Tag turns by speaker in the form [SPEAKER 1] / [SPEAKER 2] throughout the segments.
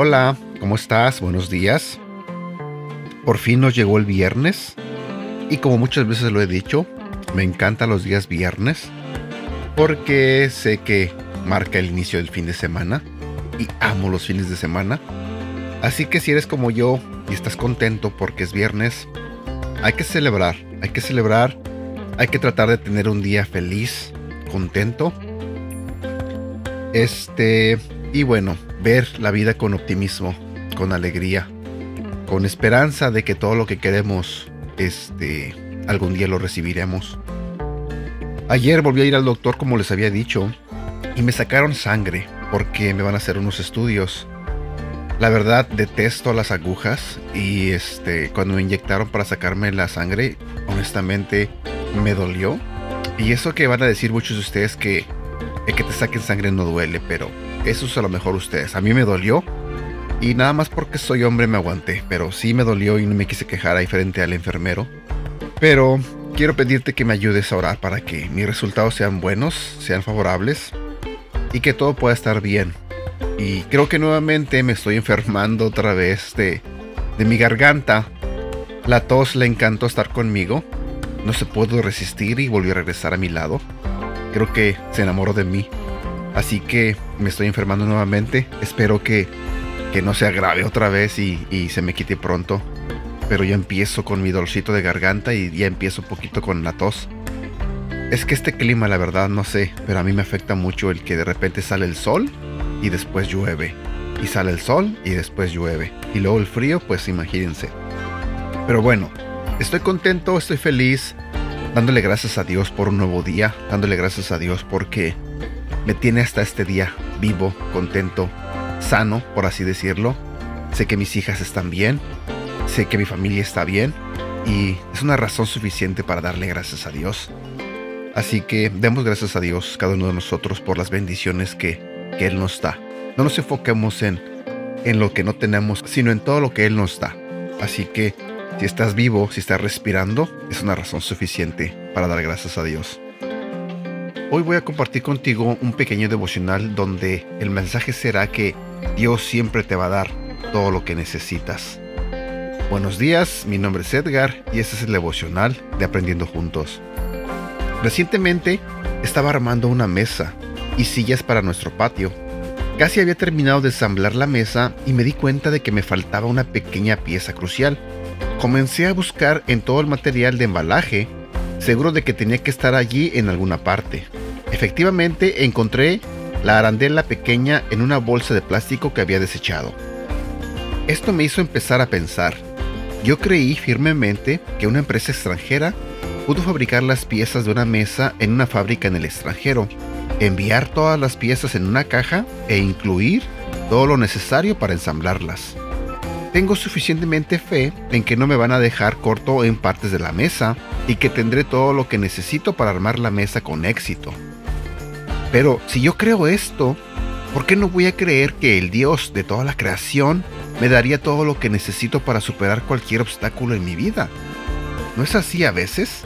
[SPEAKER 1] Hola, ¿cómo estás? Buenos días. Por fin nos llegó el viernes y como muchas veces lo he dicho, me encantan los días viernes porque sé que marca el inicio del fin de semana y amo los fines de semana. Así que si eres como yo y estás contento porque es viernes, hay que celebrar, hay que celebrar, hay que tratar de tener un día feliz, contento. Este, y bueno, ver la vida con optimismo, con alegría, con esperanza de que todo lo que queremos, este, algún día lo recibiremos. Ayer volví a ir al doctor como les había dicho y me sacaron sangre porque me van a hacer unos estudios. La verdad detesto las agujas y este cuando me inyectaron para sacarme la sangre, honestamente me dolió. Y eso que van a decir muchos de ustedes que el que te saquen sangre no duele, pero eso es a lo mejor ustedes. A mí me dolió. Y nada más porque soy hombre me aguanté. Pero sí me dolió y no me quise quejar ahí frente al enfermero. Pero quiero pedirte que me ayudes a orar para que mis resultados sean buenos, sean favorables. Y que todo pueda estar bien. Y creo que nuevamente me estoy enfermando otra vez de, de mi garganta. La tos le encantó estar conmigo. No se pudo resistir y volvió a regresar a mi lado. Creo que se enamoró de mí. Así que me estoy enfermando nuevamente. Espero que, que no se agrave otra vez y, y, se me quite pronto. Pero ya empiezo con mi dolcito de garganta y ya empiezo un poquito con la tos. Es que este clima, la verdad, no sé, pero a mí me afecta mucho el que de repente sale el sol y después llueve. Y sale el sol y después llueve. Y luego el frío, pues imagínense. Pero bueno, estoy contento, estoy feliz, dándole gracias a Dios por un nuevo día, dándole gracias a Dios porque me tiene hasta este día vivo, contento, sano, por así decirlo. Sé que mis hijas están bien, sé que mi familia está bien y es una razón suficiente para darle gracias a Dios. Así que demos gracias a Dios cada uno de nosotros por las bendiciones que, que Él nos da. No nos enfoquemos en, en lo que no tenemos, sino en todo lo que Él nos da. Así que si estás vivo, si estás respirando, es una razón suficiente para dar gracias a Dios. Hoy voy a compartir contigo un pequeño devocional donde el mensaje será que Dios siempre te va a dar todo lo que necesitas. Buenos días, mi nombre es Edgar y este es el devocional de Aprendiendo Juntos. Recientemente estaba armando una mesa y sillas para nuestro patio. Casi había terminado de ensamblar la mesa y me di cuenta de que me faltaba una pequeña pieza crucial. Comencé a buscar en todo el material de embalaje, seguro de que tenía que estar allí en alguna parte. Efectivamente, encontré la arandela pequeña en una bolsa de plástico que había desechado. Esto me hizo empezar a pensar. Yo creí firmemente que una empresa extranjera pudo fabricar las piezas de una mesa en una fábrica en el extranjero, enviar todas las piezas en una caja e incluir todo lo necesario para ensamblarlas. Tengo suficientemente fe en que no me van a dejar corto en partes de la mesa y que tendré todo lo que necesito para armar la mesa con éxito. Pero si yo creo esto, ¿por qué no voy a creer que el Dios de toda la creación me daría todo lo que necesito para superar cualquier obstáculo en mi vida? ¿No es así a veces?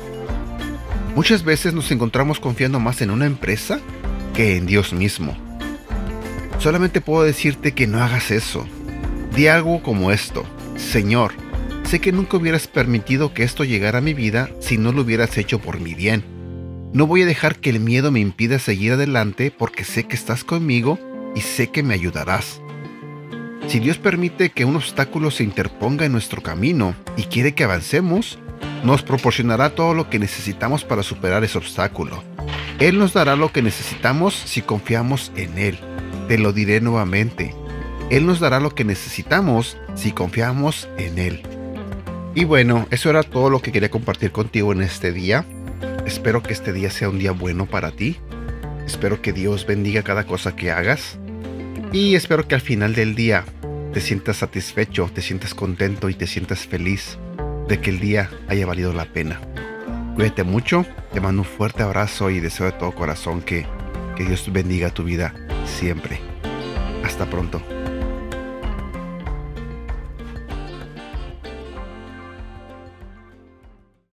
[SPEAKER 1] Muchas veces nos encontramos confiando más en una empresa que en Dios mismo. Solamente puedo decirte que no hagas eso. Di algo como esto. Señor, sé que nunca hubieras permitido que esto llegara a mi vida si no lo hubieras hecho por mi bien. No voy a dejar que el miedo me impida seguir adelante porque sé que estás conmigo y sé que me ayudarás. Si Dios permite que un obstáculo se interponga en nuestro camino y quiere que avancemos, nos proporcionará todo lo que necesitamos para superar ese obstáculo. Él nos dará lo que necesitamos si confiamos en Él. Te lo diré nuevamente. Él nos dará lo que necesitamos si confiamos en Él. Y bueno, eso era todo lo que quería compartir contigo en este día. Espero que este día sea un día bueno para ti. Espero que Dios bendiga cada cosa que hagas. Y espero que al final del día te sientas satisfecho, te sientas contento y te sientas feliz de que el día haya valido la pena. Cuídate mucho, te mando un fuerte abrazo y deseo de todo corazón que, que Dios bendiga tu vida siempre. Hasta pronto.